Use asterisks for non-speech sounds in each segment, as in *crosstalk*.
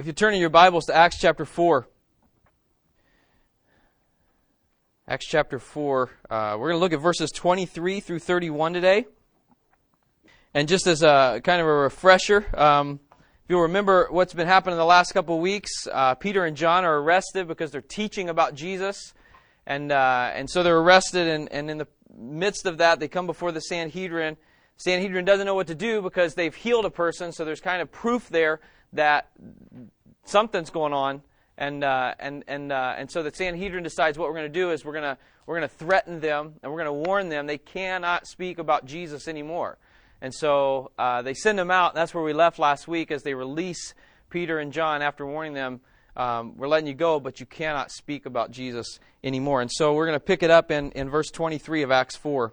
if you turn in your Bibles to Acts chapter 4, Acts chapter 4, uh, we're going to look at verses 23 through 31 today. And just as a kind of a refresher, um, if you'll remember what's been happening the last couple of weeks, uh, Peter and John are arrested because they're teaching about Jesus. And, uh, and so they're arrested, and, and in the midst of that, they come before the Sanhedrin. Sanhedrin doesn't know what to do because they've healed a person, so there's kind of proof there that something's going on, and uh, and and uh, and so the Sanhedrin decides what we're going to do is we're going to we're going to threaten them and we're going to warn them they cannot speak about Jesus anymore, and so uh, they send them out. And that's where we left last week as they release Peter and John after warning them. Um, we're letting you go, but you cannot speak about Jesus anymore. And so we're going to pick it up in, in verse 23 of Acts 4.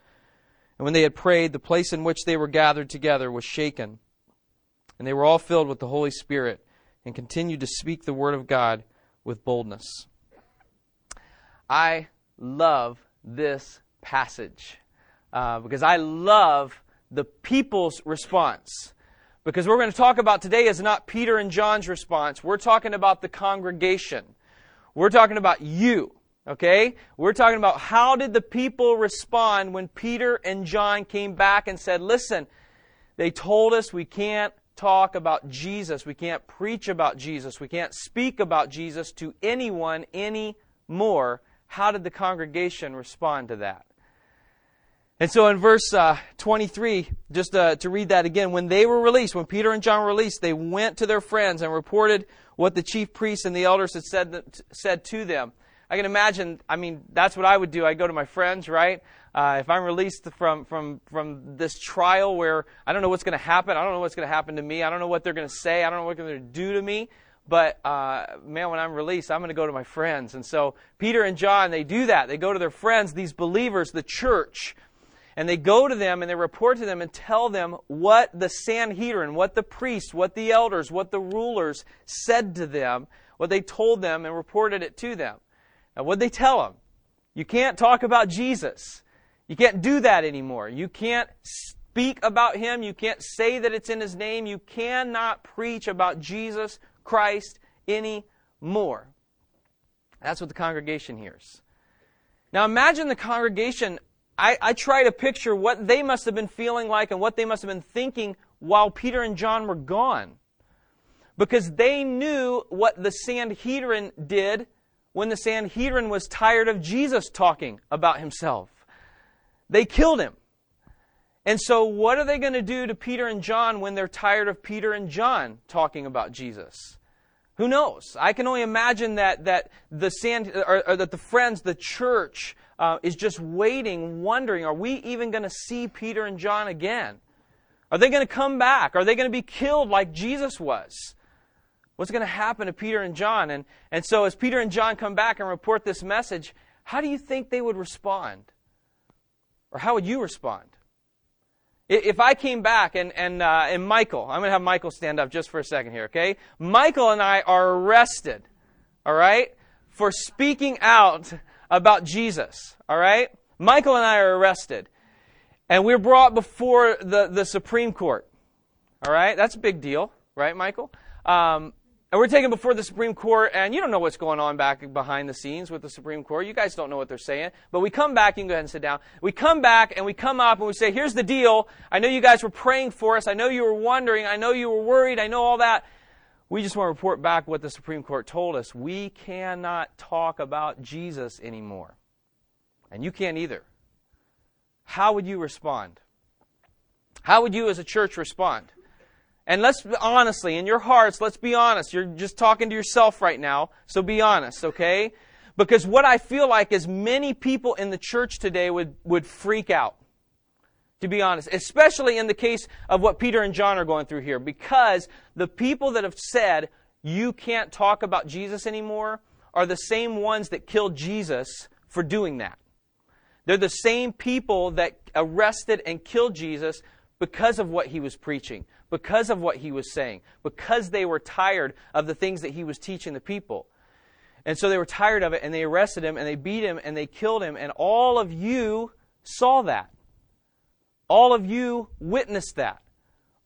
And when they had prayed, the place in which they were gathered together was shaken. And they were all filled with the Holy Spirit and continued to speak the word of God with boldness. I love this passage uh, because I love the people's response. Because what we're going to talk about today is not Peter and John's response. We're talking about the congregation. We're talking about you. Okay? We're talking about how did the people respond when Peter and John came back and said, listen, they told us we can't talk about Jesus. We can't preach about Jesus. We can't speak about Jesus to anyone anymore. How did the congregation respond to that? And so in verse uh, 23, just uh, to read that again, when they were released, when Peter and John were released, they went to their friends and reported what the chief priests and the elders had said, said to them. I can imagine, I mean, that's what I would do. I go to my friends, right? Uh, if I'm released from, from, from this trial where I don't know what's going to happen, I don't know what's going to happen to me, I don't know what they're going to say, I don't know what they're going to do to me, but uh, man, when I'm released, I'm going to go to my friends. And so Peter and John, they do that. They go to their friends, these believers, the church, and they go to them and they report to them and tell them what the Sanhedrin, what the priests, what the elders, what the rulers said to them, what they told them and reported it to them. Now, what'd they tell him? You can't talk about Jesus. You can't do that anymore. You can't speak about him. You can't say that it's in his name. You cannot preach about Jesus Christ anymore. That's what the congregation hears. Now imagine the congregation. I, I try to picture what they must have been feeling like and what they must have been thinking while Peter and John were gone. Because they knew what the Sanhedrin did when the Sanhedrin was tired of Jesus talking about himself. They killed him. And so, what are they going to do to Peter and John when they're tired of Peter and John talking about Jesus? Who knows? I can only imagine that, that, the, sand, or, or that the friends, the church, uh, is just waiting, wondering are we even going to see Peter and John again? Are they going to come back? Are they going to be killed like Jesus was? What's going to happen to Peter and John? And, and so, as Peter and John come back and report this message, how do you think they would respond? Or how would you respond? If I came back and, and, uh, and Michael, I'm going to have Michael stand up just for a second here, okay? Michael and I are arrested, all right, for speaking out about Jesus, all right? Michael and I are arrested. And we're brought before the, the Supreme Court, all right? That's a big deal, right, Michael? Um, and we're taken before the Supreme Court, and you don't know what's going on back behind the scenes with the Supreme Court. You guys don't know what they're saying. But we come back, you can go ahead and sit down. We come back and we come up and we say, here's the deal. I know you guys were praying for us. I know you were wondering. I know you were worried. I know all that. we just want to report back what the Supreme Court told us. We cannot talk about Jesus anymore. And you can't either. How would you respond? How would you as a church respond? And let's honestly, in your hearts, let's be honest. You're just talking to yourself right now, so be honest, okay? Because what I feel like is many people in the church today would, would freak out. To be honest, especially in the case of what Peter and John are going through here, because the people that have said you can't talk about Jesus anymore are the same ones that killed Jesus for doing that. They're the same people that arrested and killed Jesus because of what he was preaching, because of what he was saying, because they were tired of the things that he was teaching the people. And so they were tired of it and they arrested him and they beat him and they killed him. And all of you saw that. All of you witnessed that.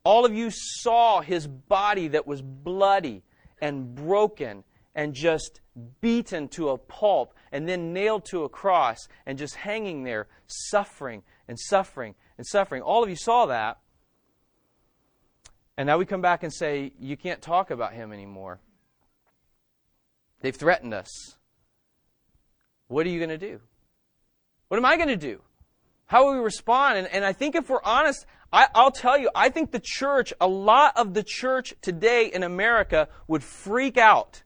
All of you saw his body that was bloody and broken and just beaten to a pulp and then nailed to a cross and just hanging there, suffering and suffering and suffering. All of you saw that. And now we come back and say, you can't talk about him anymore. They've threatened us. What are you going to do? What am I going to do? How will we respond? And, and I think if we're honest, I, I'll tell you, I think the church, a lot of the church today in America would freak out.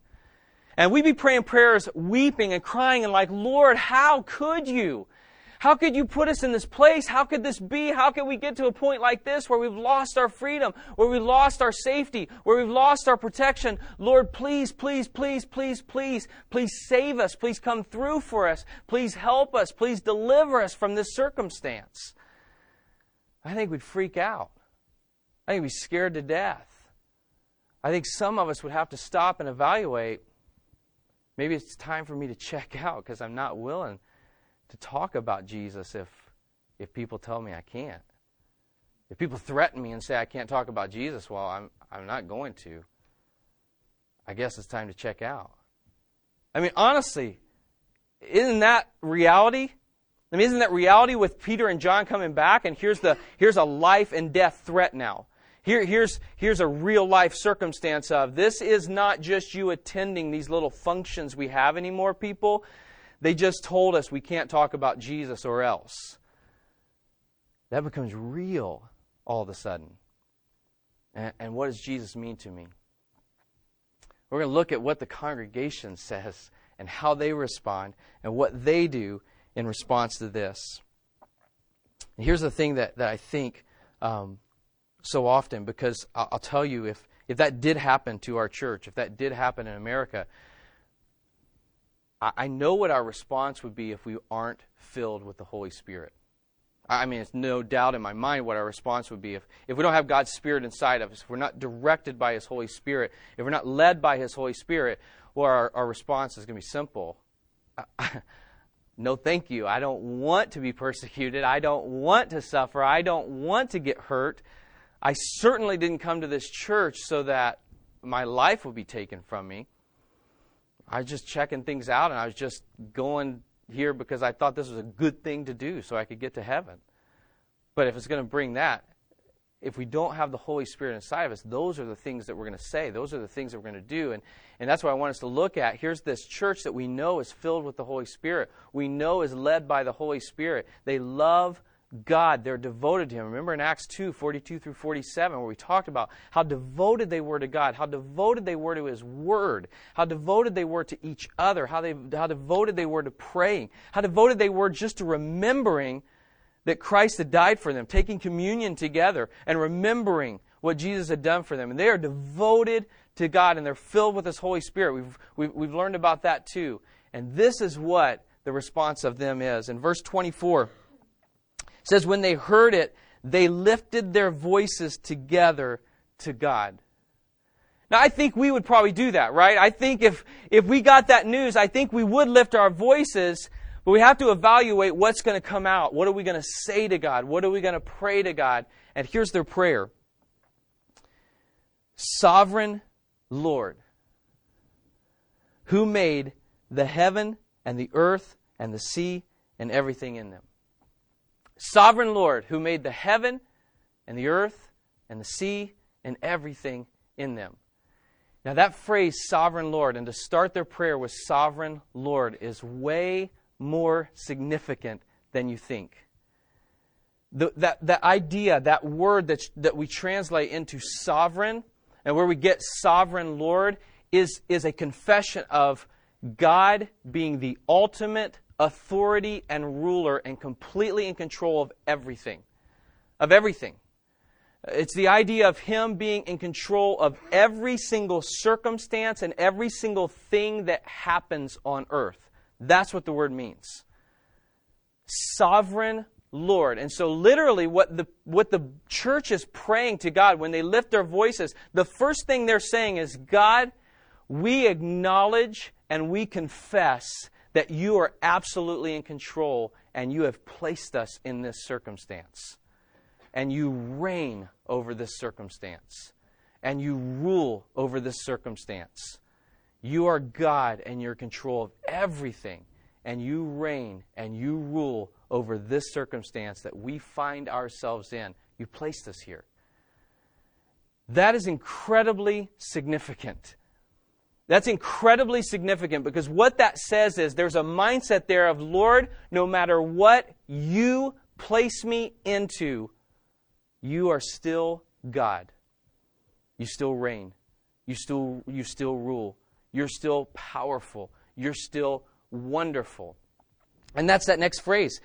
And we'd be praying prayers, weeping and crying and like, Lord, how could you? How could you put us in this place? How could this be? How could we get to a point like this where we've lost our freedom, where we've lost our safety, where we've lost our protection? Lord, please, please, please, please, please, please save us. Please come through for us. Please help us. Please deliver us from this circumstance. I think we'd freak out. I think we'd be scared to death. I think some of us would have to stop and evaluate. Maybe it's time for me to check *laughs* out because I'm not willing to talk about Jesus if, if people tell me I can't. If people threaten me and say I can't talk about Jesus, well, I'm, I'm not going to. I guess it's time to check out. I mean, honestly, isn't that reality? I mean, isn't that reality with Peter and John coming back? And here's the here's a life and death threat now. Here, here's here's a real life circumstance of this is not just you attending these little functions we have anymore, people. They just told us we can't talk about Jesus or else. That becomes real all of a sudden. And, and what does Jesus mean to me? We're going to look at what the congregation says and how they respond and what they do in response to this. And here's the thing that, that I think um, so often, because I'll, I'll tell you, if, if that did happen to our church, if that did happen in America, I know what our response would be if we aren't filled with the Holy Spirit. I mean, it's no doubt in my mind what our response would be if, if we don't have God's Spirit inside of us, if we're not directed by His Holy Spirit, if we're not led by His Holy Spirit, well, our, our response is going to be simple. no, thank you. I don't want to be persecuted. I don't want to suffer. I don't want to get hurt. I certainly didn't come to this church so that my life would be taken from me. I was just checking things out and I was just going here because I thought this was a good thing to do so I could get to heaven. But if it's going to bring that, if we don't have the Holy Spirit inside of us, those are the things that we're going to say. Those are the things that we're going to do. And, and that's what I want us to look at. Here's this church that we know is filled with the Holy Spirit. We know is led by the Holy Spirit. They love God. They're devoted to Him. Remember in Acts 2 42 through 47, where we talked about how devoted they were to God, how devoted they were to His Word, how devoted they were to each other, how, they, how devoted they were to praying, how devoted they were just to remembering that Christ had died for them, taking communion together, and remembering what Jesus had done for them. And they are devoted to God and they're filled with His Holy Spirit. We've, we've, we've learned about that too. And this is what the response of them is. In verse 24, says, when they heard it, they lifted their voices together to God. Now, I think we would probably do that, right? I think if, if we got that news, I think we would lift our voices, but we have to evaluate what's going to come out. What are we going to say to God? What are we going to pray to God? And here's their prayer Sovereign Lord, who made the heaven and the earth and the sea and everything in them sovereign Lord who made the heaven and the earth and the sea and everything in them. Now, that phrase, sovereign Lord, and to start their prayer with sovereign Lord, is way more significant than you think. The, that, that idea, that word that, that we translate into sovereign, and where we get sovereign Lord, is, is a confession of God being the ultimate authority and ruler and completely in control of everything. Of everything. It's the idea of Him being in control of every single circumstance and every single thing that happens on earth. That's what the word means. Sovereign Lord. And so, literally, what the, what the church is praying to God when they lift their voices, the first thing they're saying is, God, we acknowledge and we confess that you are absolutely in control and you have placed us in this circumstance. And you reign over this circumstance. And you rule over this circumstance. You are God and you're in control of everything. And you reign and you rule over this circumstance that we find ourselves in. You placed us here. That is incredibly significant. That's incredibly significant because what that says is there's a mindset there of, Lord, no matter what you place me into, you are still God. You still reign. You still, you still rule. You're still powerful. You're still wonderful. And that's that next phrase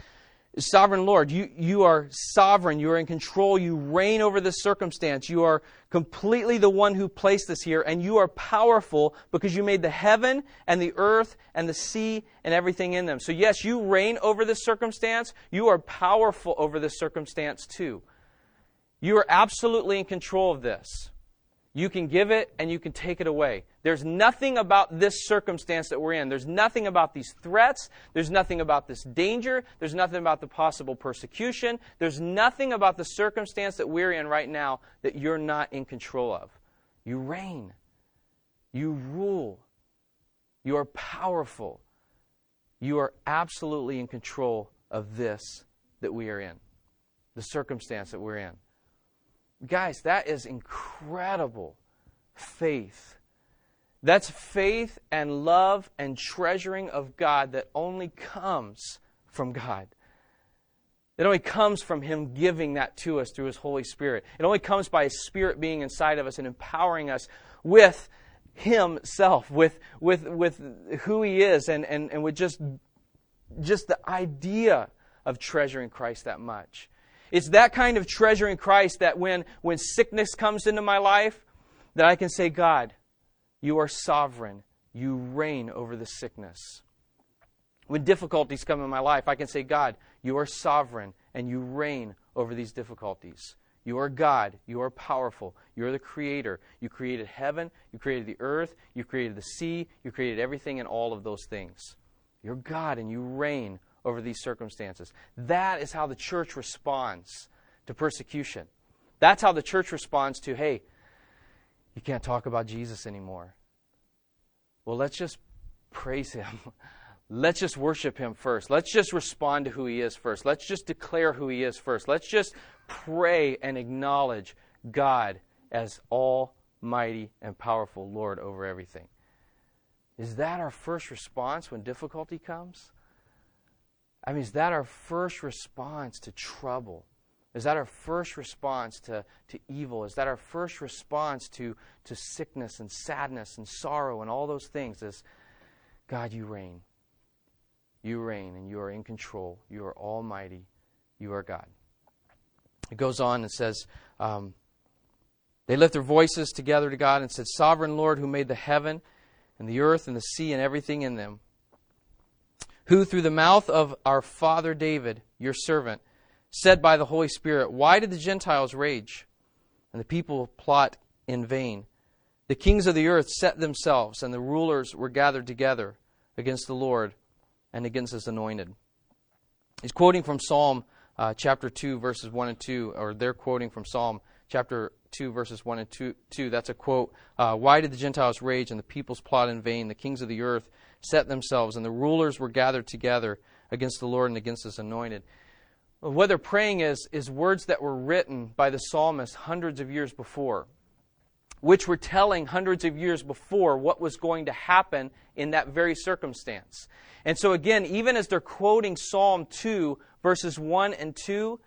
sovereign Lord. You, you are sovereign. You are in control. You reign over this circumstance. You are completely the one who placed this here, and you are powerful because you made the heaven and the earth and the sea and everything in them. So, yes, you reign over this circumstance. You are powerful over this circumstance too. You are absolutely in control of this. You can give it and you can take it away. There's nothing about this circumstance that we're in. There's nothing about these threats. There's nothing about this danger. There's nothing about the possible persecution. There's nothing about the circumstance that we're in right now that you're not in control of. You reign. You rule. You are powerful. You are absolutely in control of this that we are in, the circumstance that we're in. Guys, that is incredible faith. That's faith and love and treasuring of God that only comes from God. It only comes from Him giving that to us through His Holy Spirit. It only comes by His Spirit being inside of us and empowering us with Himself, with, with, with who He is, and, and, and with just, just the idea of treasuring Christ that much. It's that kind of treasure in Christ that when, when sickness comes into my life, that I can say, God, you are sovereign. You reign over the sickness. When difficulties come in my life, I can say, God, you are sovereign and you reign over these difficulties. You are God. You are powerful. You are the creator. You created heaven. You created the earth. You created the sea. You created everything and all of those things. You're God and you reign over these circumstances. That is how the church responds to persecution. That's how the church responds to, hey, you can't talk about Jesus anymore. Well, let's just praise him. *laughs* Let's just worship him first. Let's just respond to who he is first. Let's just declare who he is first. Let's just pray and acknowledge God as almighty and powerful Lord over everything. Is that our first response when difficulty comes? I mean, is that our first response to trouble? Is that our first response to, to evil? Is that our first response to, to sickness and sadness and sorrow and all those things? Is God, you reign. You reign and you are in control. You are almighty. You are God. It goes on and says, um, They lift their voices together to God and said, Sovereign Lord, who made the heaven and the earth and the sea and everything in them who through the mouth of our father David, your servant, said by the Holy Spirit, Why did the Gentiles rage and the people plot in vain? The kings of the earth set themselves, and the rulers were gathered together against the Lord and against his anointed. He's quoting from Psalm uh, chapter 2, verses 1 and 2, or they're quoting from Psalm chapter 2, verses 1 and 2. 2. That's a quote. Uh, Why did the Gentiles rage and the peoples plot in vain? The kings of the earth set themselves, and the rulers were gathered together against the Lord and against his anointed. What they're praying is, is words that were written by the psalmist hundreds of years before. which were telling hundreds of years before what was going to happen in that very circumstance. And so, again, even as they're quoting Psalm 2, verses 1 and 2,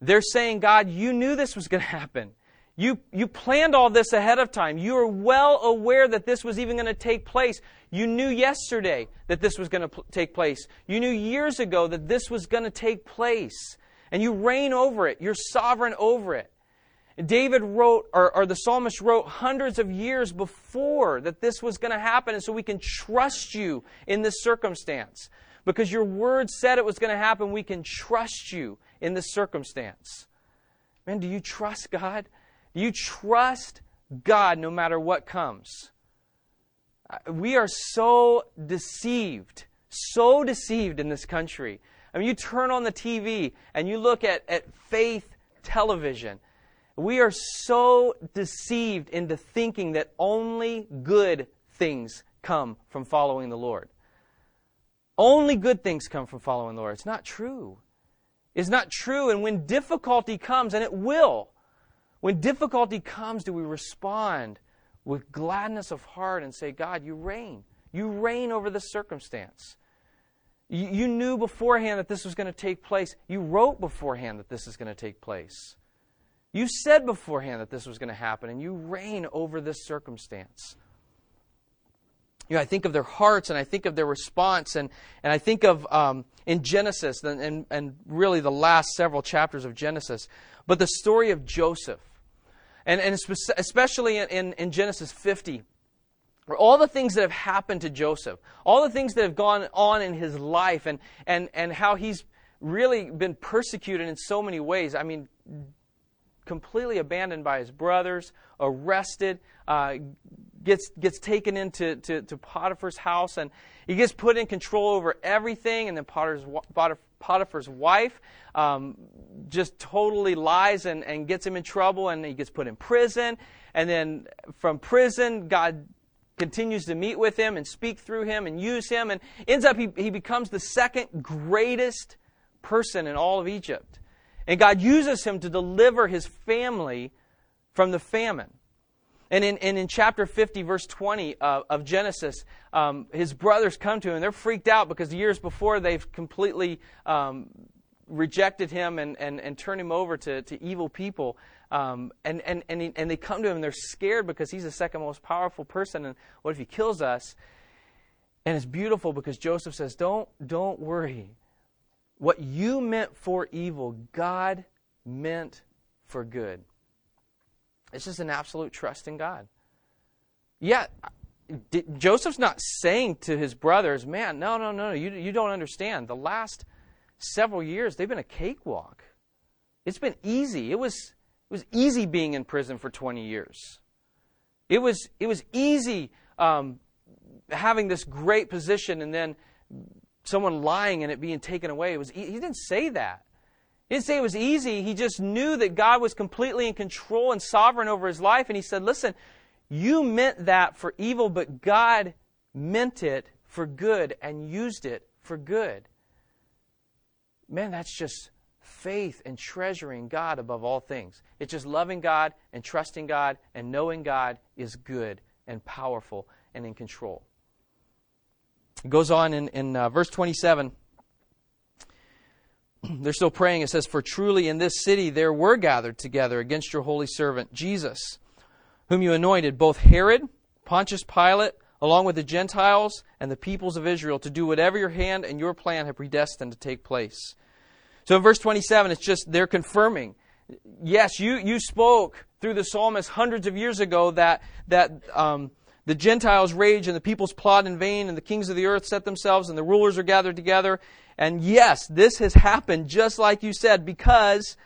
they're saying, God, you knew this was going to happen. You, you planned all this ahead of time. You were well aware that this was even going to take place. You knew yesterday that this was going to pl- take place. You knew years ago that this was going to take place. And you reign over it. You're sovereign over it. David wrote, or, or, the psalmist wrote hundreds of years before that this was going to happen, and so we can trust you in this circumstance. Because your word said it was going to happen, we can trust you in this circumstance. Man, do you trust God? Do you trust God no matter what comes? Uh, we are so deceived, so deceived in this country. I mean, you turn on the TV and you look at, at faith television we are so deceived into thinking that only good things come from following the Lord. Only good things come from following the Lord. It's not true. It's not true. And when difficulty comes, and it will, when difficulty comes, do we respond with gladness of heart and say, God, you reign. You reign over this circumstance. You, you knew beforehand that this was going to take place. You wrote beforehand that this is going to take place. You said beforehand that this was going to happen, and you reign over this circumstance. You know, I think of their hearts and I think of their response, and, and I think of um, in Genesis and, and, and really the last several chapters of Genesis, but the story of Joseph. And, and especially in, in Genesis 50, where all the things that have happened to Joseph, all the things that have gone on in his life, and, and, and how he's really been persecuted in so many ways. I mean, completely abandoned by his brothers, arrested, uh, gets, gets taken into to, to Potiphar's house, and he gets put in control over everything. And then Potiphar's, Potiphar's wife um, just totally lies and, and gets him in trouble, and he gets put in prison. And then from prison, God continues to meet with him and speak through him and use him, and ends up he, he becomes the second greatest person in all of Egypt. And God uses him to deliver his family from the famine. And in, and in chapter 50, verse 20 uh, of Genesis, um, his brothers come to him and they're freaked out because years before they've completely um, rejected him and, and, and turned him over to, to evil people. Um, and, and, and, he, and they come to him and they're scared because he's the second most powerful person. And what if he kills us? And it's beautiful because Joseph says, Don't, don't worry. What you meant for evil, God meant for good. It's just an absolute trust in God. Yeah, Joseph's not saying to his brothers, man, no, no, no, no, you, you don't understand. The last several years, they've been a cakewalk. It's been easy. It was, it was easy being in prison for 20 years. It was, it was easy um, having this great position and then someone lying and it being taken away. It was, he didn't say that. He didn't say it was easy. He just knew that God was completely in control and sovereign over his life. And he said, Listen, you meant that for evil, but God meant it for good and used it for good. Man, that's just faith and treasuring God above all things. It's just loving God and trusting God and knowing God is good and powerful and in control. It goes on in, in uh, verse 27. *clears throat* They're still praying. It says, For truly in this city there were gathered together against your holy servant Jesus, whom you anointed, both Herod, Pontius Pilate, along with the Gentiles and the peoples of Israel, to do whatever your hand and your plan have predestined to take place. So in verse 27, it's just they're confirming. Yes, you, you spoke through the psalmist hundreds of years ago that, that um, the Gentiles rage and the peoples plot in vain and the kings of the earth set themselves and the rulers are gathered together. And yes, this has happened just like you said because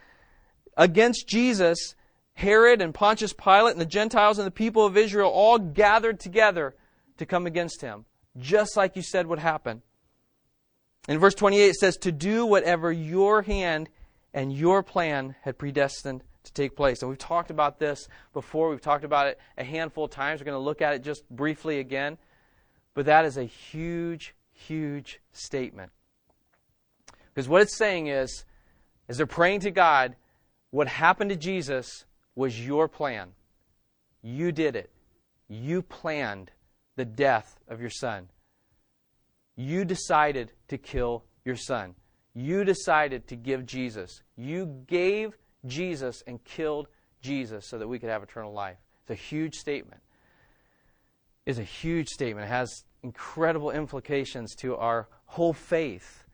against Jesus, Herod and Pontius Pilate and the Gentiles and the people of Israel all gathered together to come against him, just like you said would happen. In verse 28, it says, To do whatever your hand and your plan had predestined to take place. And we've talked about this before. We've talked about it a handful of times. We're going to look at it just briefly again. But that is a huge, huge statement. Because what it's saying is, as they're praying to God, what happened to Jesus was your plan. You did it. You planned the death of your son. You decided to kill your son. You decided to give Jesus. You gave Jesus and killed Jesus so that we could have eternal life. It's a huge statement. It's a huge statement. It has incredible implications to our whole faith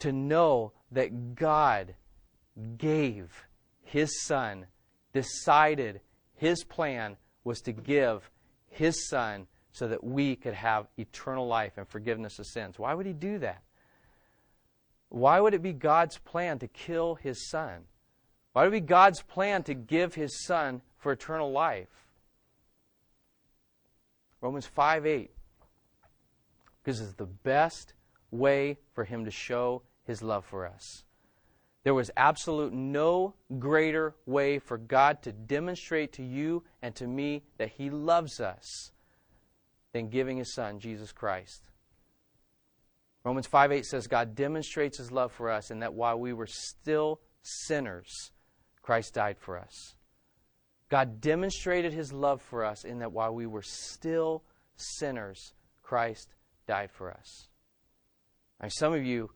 to know that God gave his son, decided his plan was to give his son so that we could have eternal life and forgiveness of sins. Why would he do that? Why would it be God's plan to kill his son? Why would be God's plan to give his son for eternal life? Romans 5 8. Because it's the best way for him to show his love for us. There was absolute no greater way for God to demonstrate to you and to me that he loves us than giving his son, Jesus Christ. Romans 5 8 says, God demonstrates his love for us in that while we were still sinners, Christ died for us. God demonstrated his love for us in that while we were still sinners, Christ died for us. Now, some of you,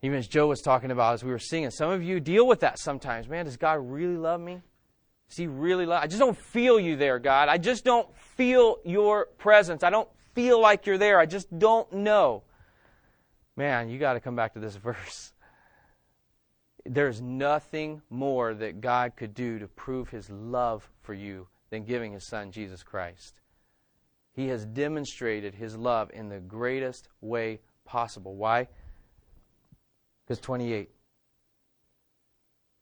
even as Joe was talking about as we were singing, some of you deal with that sometimes. Man, does God really love me? Does he really love? I just don't feel you there, God. I just don't feel your presence. I don't feel like you're there. I just don't know. Man, you got to come back to this *laughs* verse. There's nothing more that God could do to prove his love for you than giving his son, Jesus Christ. He has demonstrated his love in the greatest way possible. Why? Because 28.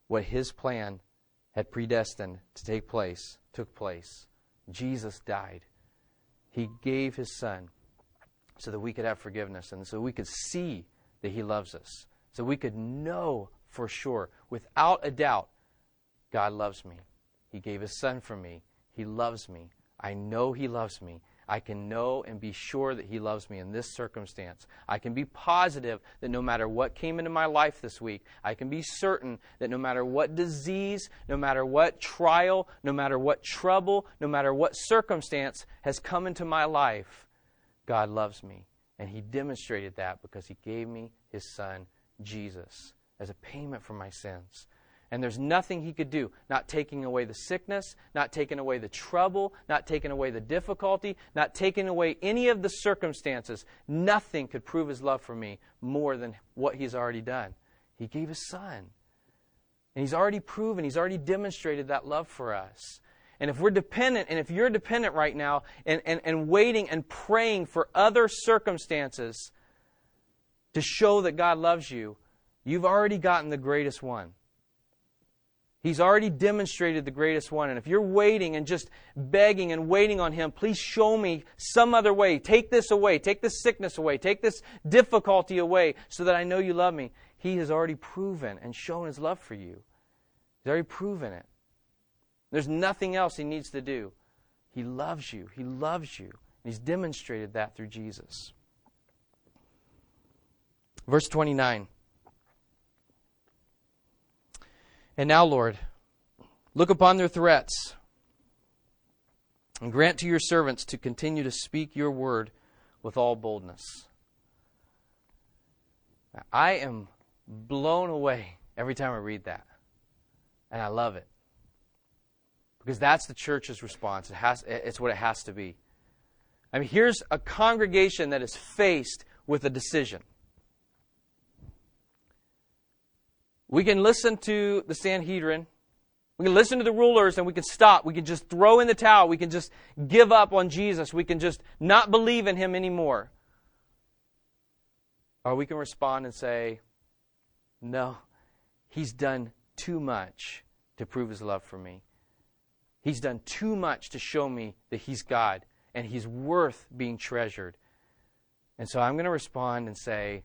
What his plan had predestined to take place took place. Jesus died. He gave his son so that we could have forgiveness and so we could see that he loves us. So we could know for sure, without a doubt, God loves me. He gave His Son for me. He loves me. I know He loves me. I can know and be sure that He loves me in this circumstance. I can be positive that no matter what came into my life this week, I can be certain that no matter what disease, no matter what trial, no matter what trouble, no matter what circumstance has come into my life, God loves me. And He demonstrated that because He gave me His Son, Jesus as a payment for my sins. And there's nothing he could do, not taking away the sickness, not taking away the trouble, not taking away the difficulty, not taking away any of the circumstances. Nothing could prove his love for me more than what he's already done. He gave his son. And he's already proven, he's already demonstrated that love for us. And if we're dependent, and if you're dependent right now and, and, and waiting and praying for other circumstances to show that God loves you, You've already gotten the greatest one. He's already demonstrated the greatest one. And if you're waiting and just begging and waiting on Him, please show me some other way. Take this away. Take this sickness away. Take this difficulty away so that I know you love me. He has already proven and shown His love for you. He's already proven it. There's nothing else He needs to do. He loves you. He loves you. And He's demonstrated that through Jesus. Verse 29. And now, Lord, look upon their threats and grant to your servants to continue to speak your word with all boldness. I am blown away every time I read that. And I love it. Because that's the church's response. It has, it's what it has to be. I mean, here's a congregation that is faced with a decision. We can listen to the Sanhedrin. We can listen to the rulers and we can stop. We can just throw in the towel. We can just give up on Jesus. We can just not believe in him anymore. Or we can respond and say, No, he's done too much to prove his love for me. He's done too much to show me that he's God and he's worth being treasured. And so I'm going to respond and say,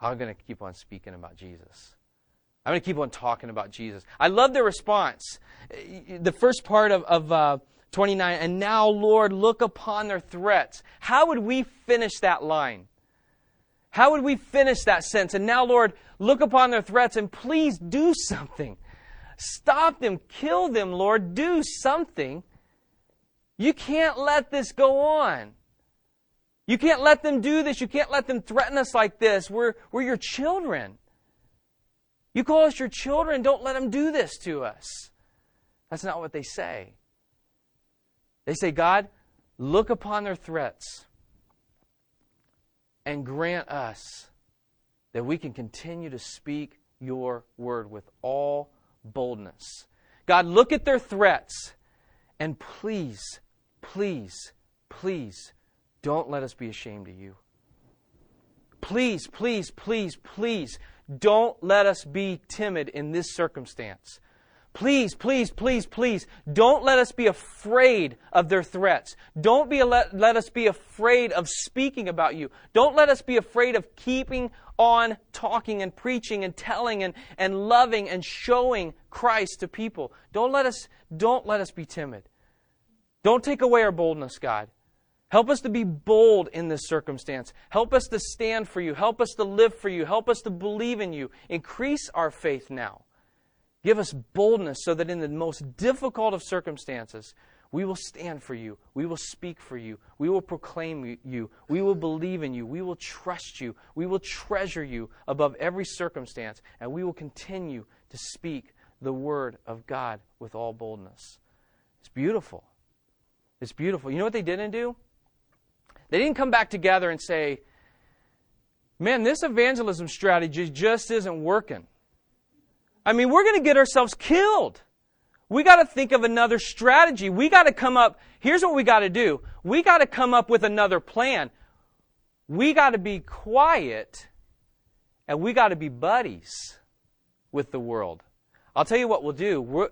I'm going to keep on speaking about Jesus. I'm going to keep on talking about Jesus. I love the response. The first part of, of uh, 29, and now, Lord, look upon their threats. How would we finish that line? How would we finish that sentence? And now, Lord, look upon their threats and please do something. Stop them. Kill them, Lord. Do something. You can't let this go on. You can't let them do this. You can't let them threaten us like this. We're, we're your children. You call us your children. Don't let them do this to us. That's not what they say. They say, God, look upon their threats and grant us that we can continue to speak your word with all boldness. God, look at their threats and please, please, please don't let us be ashamed of you. Please, please, please, please don't let us be timid in this circumstance. Please, please, please, please, don't let us be afraid of their threats. Don't be let, let us be afraid of speaking about you. Don't let us be afraid of keeping on talking and preaching and telling and, and loving and showing Christ to people. Don't let us, don't let us be timid. Don't take away our boldness, God. Help us to be bold in this circumstance. Help us to stand for you. Help us to live for you. Help us to believe in you. Increase our faith now. Give us boldness so that in the most difficult of circumstances, we will stand for you. We will speak for you. We will proclaim you. We will believe in you. We will trust you. We will treasure you above every circumstance. And we will continue to speak the word of God with all boldness. It's beautiful. It's beautiful. You know what they didn't do? They didn't come back together and say, man, this evangelism strategy just isn't working. I mean, we're going to get ourselves killed. We got to think of another strategy. We got to come up. Here's what we got to do. We got to come up with another plan. We got to be quiet and we got to be buddies with the world. I'll tell you what we'll do. we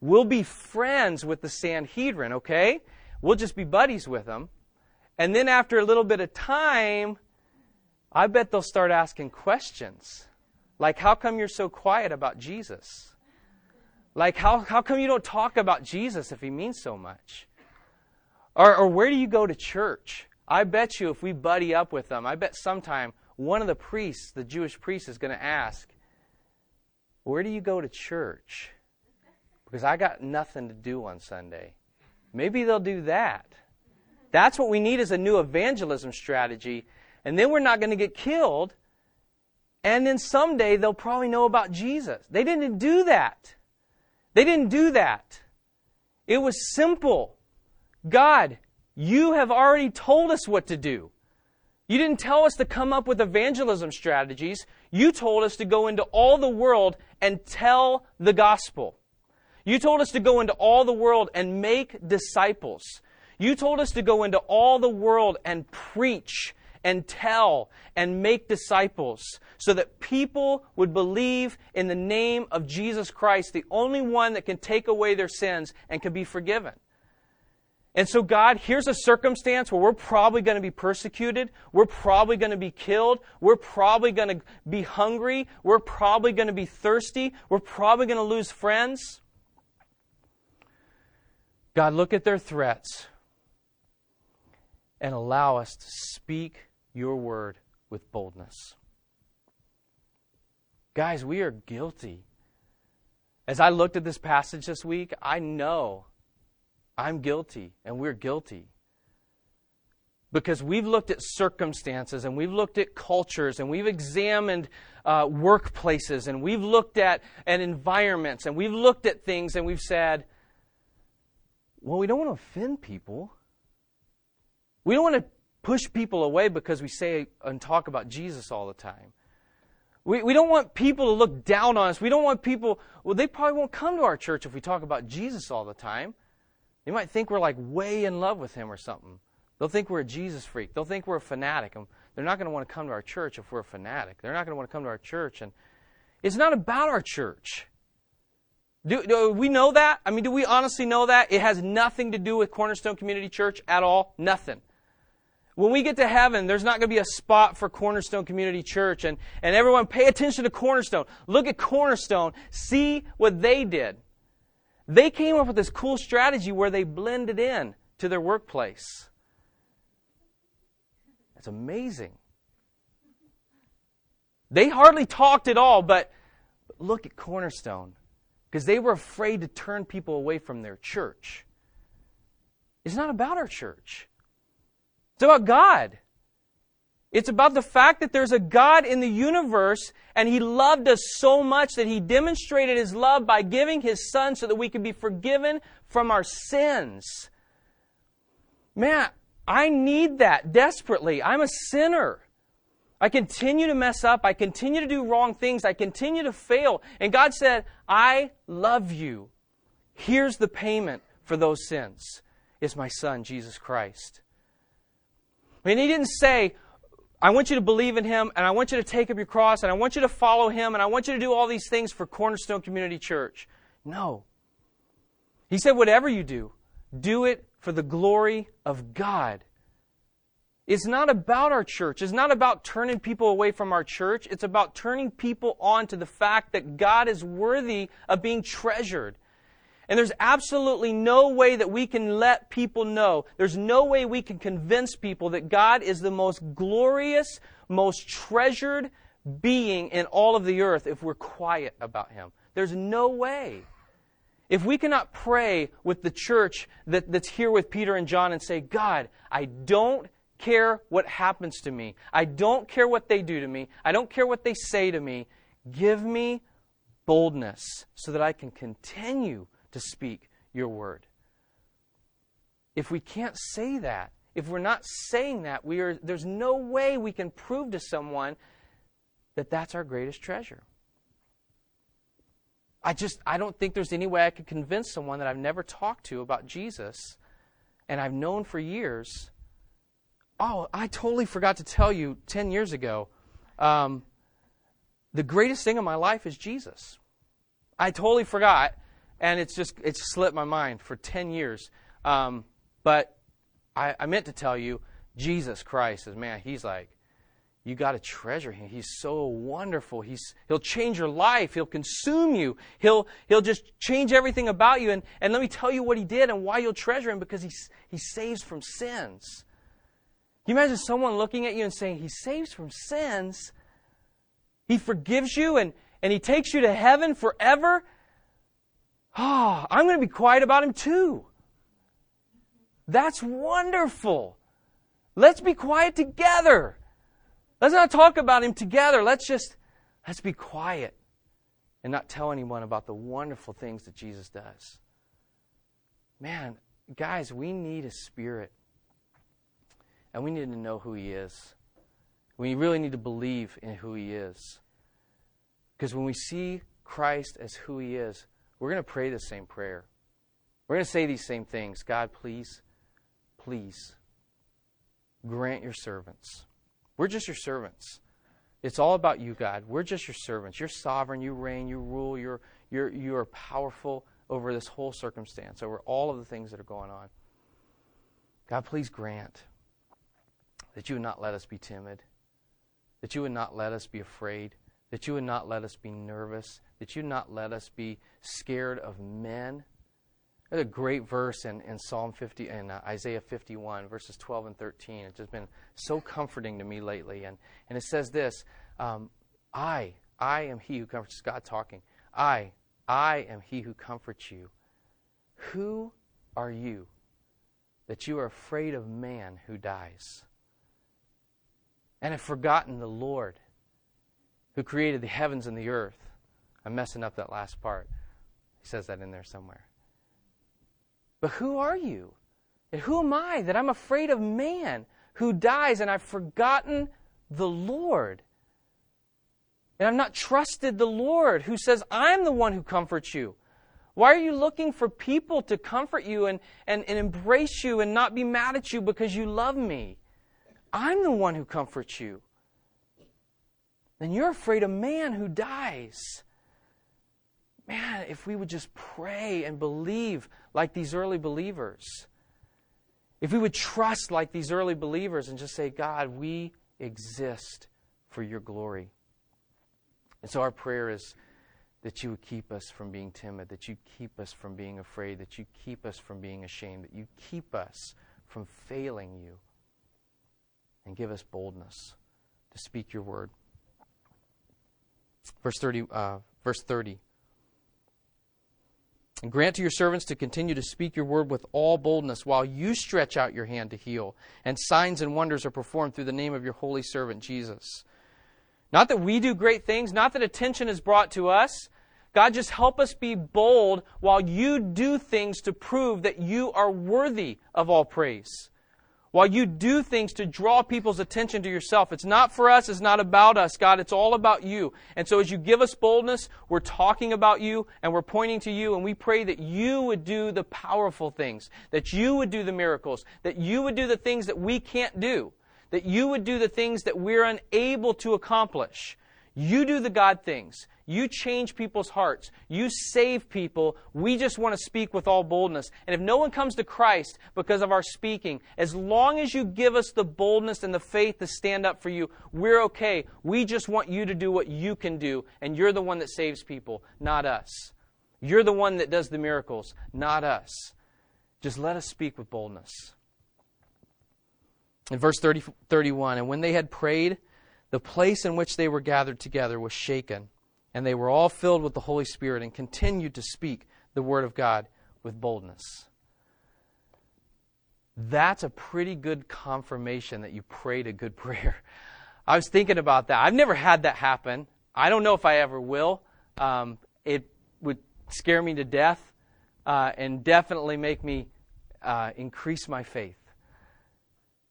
will be friends with the Sanhedrin, okay? We'll just be buddies with them. And then after a little bit of time, I bet they'll start asking questions. Like, how come you're so quiet about Jesus? Like, how, how come you don't talk about Jesus if he means so much? Or, or where do you go to church? I bet you if we buddy up with them, I bet sometime one of the priests, the Jewish priest, is going to ask, Where do you go to church? Because I got nothing to do on Sunday. Maybe they'll do that. That's what we need is a new evangelism strategy. And then we're not going to get killed. And then someday they'll probably know about Jesus. They didn't do that. They didn't do that. It was simple. God, you have already told us what to do. You didn't tell us to come up with evangelism strategies. You told us to go into all the world and tell the gospel. You told us to go into all the world and make disciples. You told us to go into all the world and preach and tell and make disciples so that people would believe in the name of Jesus Christ, the only one that can take away their sins and can be forgiven. And so, God, here's a circumstance where we're probably going to be persecuted. We're probably going to be killed. We're probably going to be hungry. We're probably going to be thirsty. We're probably going to lose friends. God, look at their threats and allow us to speak your word with boldness. Guys, we are guilty. As I looked at this passage this week, I know I'm guilty and we're guilty. Because we've looked at circumstances and we've looked at cultures and we've examined uh, workplaces and we've looked at, at environments and we've looked at things and we've said, well, we don't want to offend people. We don't want to push people away because we say and talk about Jesus all the time. We, we don't want people to look down on us. We don't want people, well, they probably won't come to our church if we talk about Jesus all the time. They might think we're like way in love with him or something. They'll think we're a Jesus freak. They'll think we're a fanatic. They're not going to want to come to our church if we're a fanatic. They're not going to want to come to our church. And it's not about our church. Do, do, we know that? I mean, do we honestly know that? It has nothing to do with Cornerstone Community Church at all. Nothing. When we get to heaven, there's not going to be a spot for Cornerstone Community Church. And, and everyone, pay attention to Cornerstone. Look at Cornerstone. See what they did. They came up with this cool strategy where they blended in to their workplace. That's amazing. They hardly talked at all, but look at Cornerstone. because they were afraid to turn people away from their church. It's not about our church, it's about God. It's about the fact that there's a God in the universe and He loved us so much that He demonstrated His love by giving His Son so that we could be forgiven from our sins. Man, I need that desperately. I'm a sinner. I continue to mess up. I continue to do wrong things. I continue to fail. And God said, I love you. Here's the payment for those sins. It's my Son, Jesus Christ. And He didn't say, I want you to believe in him, and I want you to take up your cross, and I want you to follow him, and I want you to do all these things for Cornerstone Community Church. No. He said, whatever you do, do it for the glory of God. It's not about our church. It's not about turning people away from our church. It's about turning people on to the fact that God is worthy of being treasured. And there's absolutely no way that we can let people know, there's no way we can convince people that God is the most glorious, most treasured being in all of the earth if we're quiet about Him. There's no way. If we cannot pray with the church that, that's here with Peter and John and say, God, I don't care what happens to me. I don't care what they do to me. I don't care what they say to me. Give me boldness so that I can continue to speak your word. If we can't say that, if we're not saying that, we are, there's no way we can prove to someone that that's our greatest treasure. I just I don't think there's any way I could convince someone that I've never talked to about Jesus and I've known for years. Oh, I totally forgot to tell you 10 years ago. Um, the greatest thing in my life is Jesus. I totally forgot and it's just it's slipped my mind for 10 years. Um, but I, I meant to tell you, Jesus Christ is man. He's like, you got to treasure him. He's so wonderful. He's he'll change your life. He'll consume you. He'll he'll just change everything about you. And and let me tell you what he did and why you'll treasure him because he he saves from sins. Can you imagine someone looking at you and saying he saves from sins? He forgives you and and he takes you to heaven forever Ah, oh, I'm going to be quiet about him too. That's wonderful. Let's be quiet together. Let's not talk about him together. Let's just let's be quiet and not tell anyone about the wonderful things that Jesus does. Man, guys, we need a spirit. And we need to know who he is. We really need to believe in who he is. Because when we see Christ as who he is, we're going to pray the same prayer. We're going to say these same things God, please, please grant your servants. We're just your servants. It's all about you, God. We're just your servants. You're sovereign. You reign. You rule. You're, you're, you are powerful over this whole circumstance, over all of the things that are going on. God, please grant that you would not let us be timid, that you would not let us be afraid, that you would not let us be nervous, that you not let us be scared of men. There's a great verse in, in Psalm 50 and uh, Isaiah 51, verses 12 and 13. It's just been so comforting to me lately. And, and it says this um, I, I am he who comforts. God talking. I, I am he who comforts you. Who are you that you are afraid of man who dies and have forgotten the Lord who created the heavens and the earth. I'm messing up that last part. He says that in there somewhere. But who are you? And who am I that I'm afraid of man who dies and I've forgotten the Lord? And I've not trusted the Lord who says, I'm the one who comforts you. Why are you looking for people to comfort you and, and, and embrace you and not be mad at you because you love me? I'm the one who comforts you then you're afraid of man who dies. Man, if we would just pray and believe like these early believers, if we would trust like these early believers and just say, God, we exist for your glory. And so our prayer is that you would keep us from being timid, that you keep us from being afraid, that you keep us from being ashamed, that you keep us from failing you, and give us boldness to speak your word. Verse 30. Uh, verse 30. And grant to your servants to continue to speak your word with all boldness while you stretch out your hand to heal, and signs and wonders are performed through the name of your holy servant Jesus. Not that we do great things, not that attention is brought to us. God, just help us be bold while you do things to prove that you are worthy of all praise while you do things to draw people's attention to yourself. It's not for us, it's not about us, God, it's all about you. And so as you give us boldness, we're talking about you and we're pointing to you, and we pray that you would do the powerful things, that you would do the miracles, that you would do the things that we can't do, that you would do the things that we're unable to accomplish. You do the God things. You change people's hearts. You save people. We just want to speak with all boldness. And if no one comes to Christ because of our speaking, as long as you give us the boldness and the faith to stand up for you, we're okay. We just want you to do what you can do. And you're the one that saves people, not us. You're the one that does the miracles, not us. Just let us speak with boldness. In verse 30, 31, and when they had prayed, the place in which they were gathered together was shaken and they were all filled with the Holy Spirit and continued to speak the Word of God with boldness. That's a pretty good confirmation that you prayed a good *laughs* prayer. I was thinking about that. I've never had that happen. I don't know if I ever will. Um, it would scare me to death uh, and definitely make me uh, increase my faith.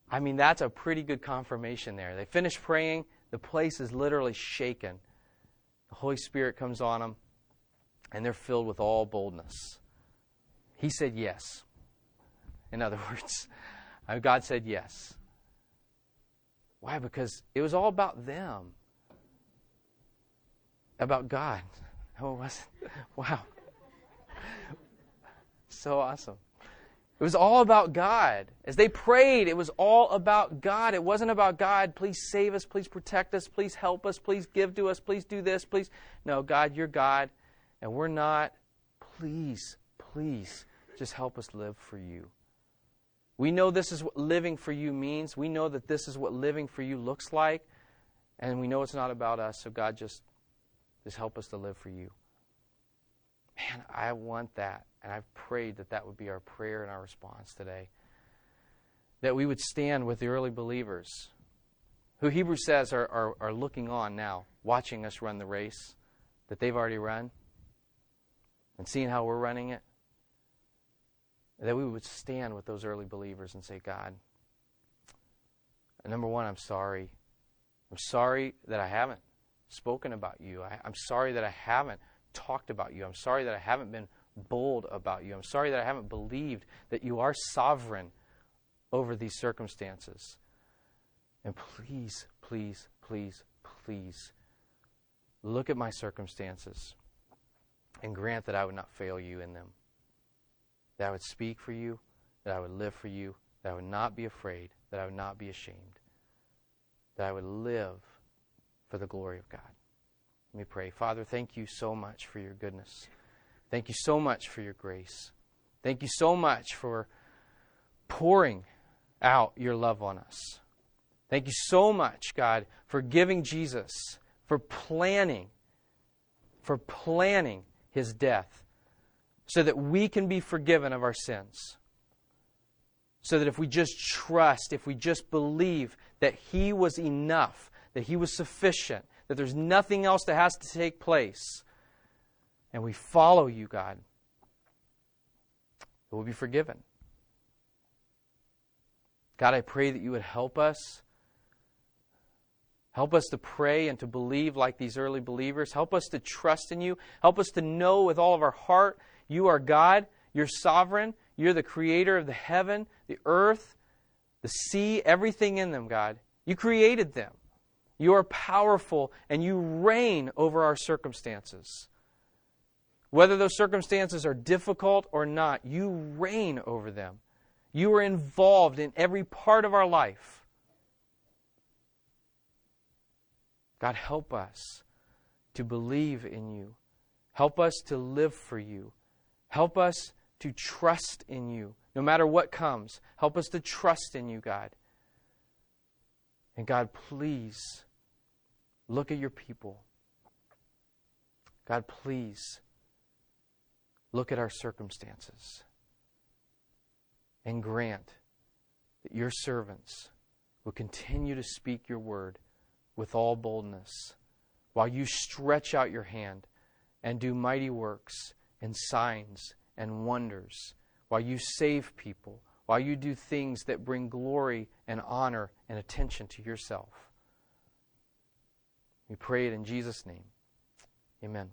I mean, that's a pretty good confirmation there. They finish praying, the place is literally shaken. The Holy Spirit comes on them, and they're filled with all boldness. He said yes. In other *laughs* words, uh, God said yes. Why? Because it was all about them, about God. *laughs* Oh, it wasn't. *laughs* Wow. So awesome. It was all about God. As they prayed, it was all about God. It wasn't about God, please save us, please protect us, please help us, please give to us, please do this, please. No, God, you're God, and we're not. Please, please, just help us live for you. We know this is what living for you means. We know that this is what living for you looks like, and we know it's not about us. So, God, just, just help us to live for you. Man, I want that. And I've prayed that that would be our prayer and our response today. That we would stand with the early believers, who Hebrews says are, are, are looking on now, watching us run the race that they've already run, and seeing how we're running it. That we would stand with those early believers and say, God, number one, I'm sorry. I'm sorry that I haven't spoken about you. I, I'm sorry that I haven't talked about you. I'm sorry that I haven't been bold about you. I'm sorry that I haven't believed that you are sovereign over these circumstances. And please, please, please, please look at my circumstances and grant that I would not fail you in them. That I would speak for you, that I would live for you, that I would not be afraid, that I would not be ashamed, that I would live for the glory of God. Let me pray. Father, thank you so much for your goodness. Thank you so much for your grace. Thank you so much for pouring out your love on us. Thank you so much, God, for giving Jesus, for planning, for planning his death so that we can be forgiven of our sins. So that if we just trust, if we just believe that he was enough, that he was sufficient, that there's nothing else that has to take place, and we follow you, God, we will be forgiven. God, I pray that you would help us. Help us to pray and to believe like these early believers. Help us to trust in you. Help us to know with all of our heart you are God. You're sovereign. You're the creator of the heaven, the earth, the sea, everything in them, God. You created them. You are powerful and you reign over our circumstances. Whether those circumstances are difficult or not, you reign over them. You are involved in every part of our life. God, help us to believe in you. Help us to live for you. Help us to trust in you. No matter what comes, help us to trust in you, God. And God, please Look at your people. God, please look at our circumstances and grant that your servants will continue to speak your word with all boldness while you stretch out your hand and do mighty works and signs and wonders, while you save people, while you do things that bring glory and honor and attention to yourself. We pray it in Jesus' name. Amen.